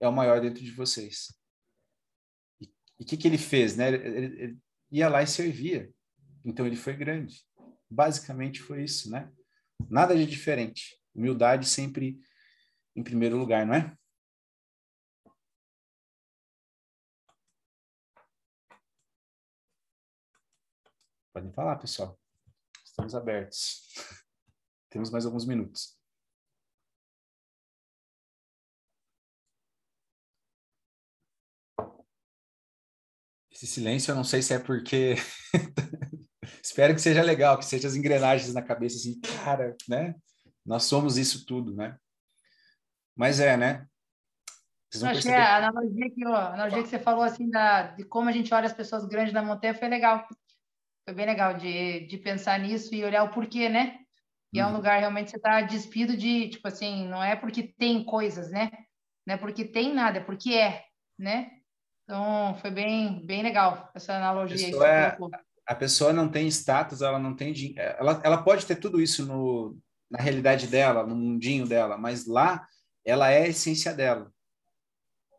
é o maior dentro de vocês. E o que, que ele fez, né? Ele, ele, ele ia lá e servia. Então ele foi grande. Basicamente foi isso, né? Nada de diferente. Humildade sempre em primeiro lugar, não é? Podem falar, pessoal. Estamos abertos. Temos mais alguns minutos. Esse silêncio, eu não sei se é porque. Espero que seja legal, que seja as engrenagens na cabeça, assim, cara, né? Nós somos isso tudo, né? Mas é, né? Vocês vão perceber... a analogia, que, a analogia que você falou, assim, da, de como a gente olha as pessoas grandes na montanha foi legal foi bem legal de, de pensar nisso e olhar o porquê, né? E é um uhum. lugar realmente você está despido de, tipo assim, não é porque tem coisas, né? né? Porque tem nada, é porque é, né? Então, foi bem, bem legal essa analogia a pessoa, é, a pessoa não tem status, ela não tem ela, ela pode ter tudo isso no, na realidade dela, no mundinho dela, mas lá ela é a essência dela.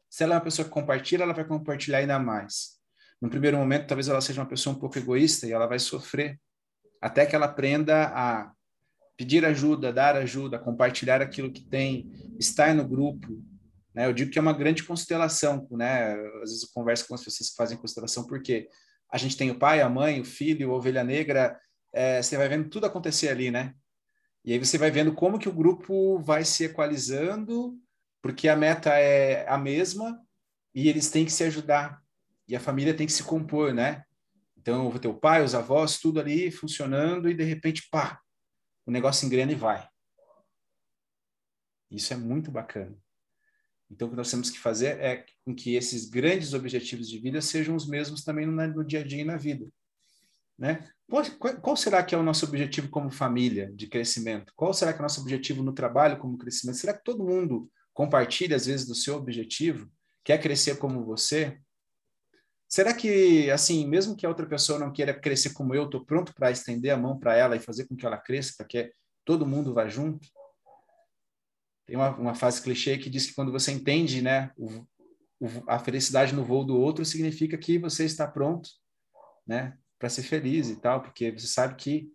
Se ela é uma pessoa que compartilha, ela vai compartilhar ainda mais. No primeiro momento, talvez ela seja uma pessoa um pouco egoísta e ela vai sofrer até que ela aprenda a pedir ajuda, dar ajuda, compartilhar aquilo que tem, estar no grupo. Né? Eu digo que é uma grande constelação, né? Às vezes eu converso com as pessoas que fazem constelação, porque a gente tem o pai, a mãe, o filho, a ovelha negra, é, você vai vendo tudo acontecer ali, né? E aí você vai vendo como que o grupo vai se equalizando, porque a meta é a mesma e eles têm que se ajudar. E a família tem que se compor, né? Então, eu vou ter o pai, os avós, tudo ali funcionando e de repente, pá, o negócio engrena e vai. Isso é muito bacana. Então, o que nós temos que fazer é com que esses grandes objetivos de vida sejam os mesmos também no, no dia a dia e na vida. Né? Qual, qual, será que é o nosso objetivo como família de crescimento? Qual será que é o nosso objetivo no trabalho como crescimento? Será que todo mundo compartilha, às vezes, do seu objetivo? Quer crescer como você? Será que, assim, mesmo que a outra pessoa não queira crescer como eu, estou pronto para estender a mão para ela e fazer com que ela cresça, para que todo mundo vá junto? Tem uma, uma frase clichê que diz que quando você entende né, o, o, a felicidade no voo do outro, significa que você está pronto né, para ser feliz e tal, porque você sabe que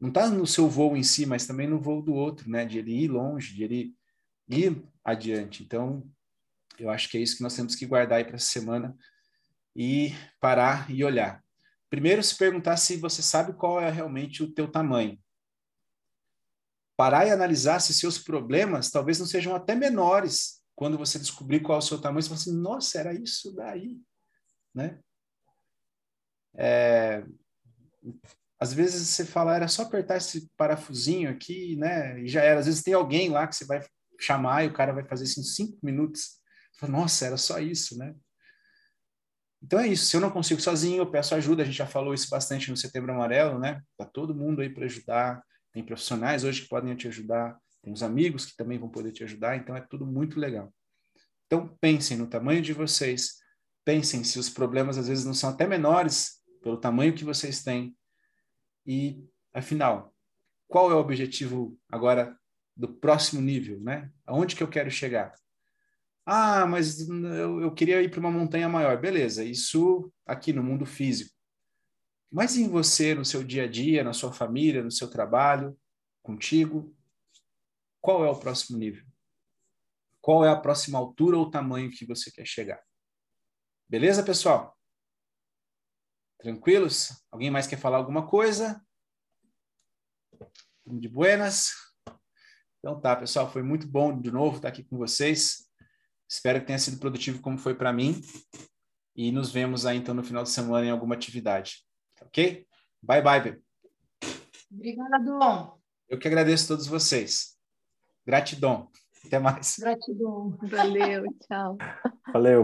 não está no seu voo em si, mas também no voo do outro, né, de ele ir longe, de ele ir adiante. Então, eu acho que é isso que nós temos que guardar aí para essa semana e parar e olhar. Primeiro, se perguntar se você sabe qual é realmente o teu tamanho. Parar e analisar se seus problemas talvez não sejam até menores quando você descobrir qual é o seu tamanho. Você fala assim, nossa, era isso daí, né? É... Às vezes você fala, era só apertar esse parafusinho aqui, né? E já era. Às vezes tem alguém lá que você vai chamar e o cara vai fazer isso em cinco minutos. Fala, nossa, era só isso, né? Então é isso. Se eu não consigo sozinho, eu peço ajuda. A gente já falou isso bastante no Setembro Amarelo, né? Tá todo mundo aí para ajudar. Tem profissionais hoje que podem te ajudar. Tem os amigos que também vão poder te ajudar. Então é tudo muito legal. Então pensem no tamanho de vocês. Pensem se os problemas às vezes não são até menores pelo tamanho que vocês têm. E afinal, qual é o objetivo agora do próximo nível, né? Aonde que eu quero chegar? Ah, mas eu, eu queria ir para uma montanha maior. Beleza, isso aqui no mundo físico. Mas em você, no seu dia a dia, na sua família, no seu trabalho, contigo, qual é o próximo nível? Qual é a próxima altura ou tamanho que você quer chegar? Beleza, pessoal? Tranquilos? Alguém mais quer falar alguma coisa? De buenas? Então tá, pessoal, foi muito bom de novo estar aqui com vocês. Espero que tenha sido produtivo como foi para mim. E nos vemos aí então no final de semana em alguma atividade. Ok? Bye, bye. Obrigada, Dom. Eu que agradeço a todos vocês. Gratidão. Até mais. Gratidão. Valeu, tchau. Valeu.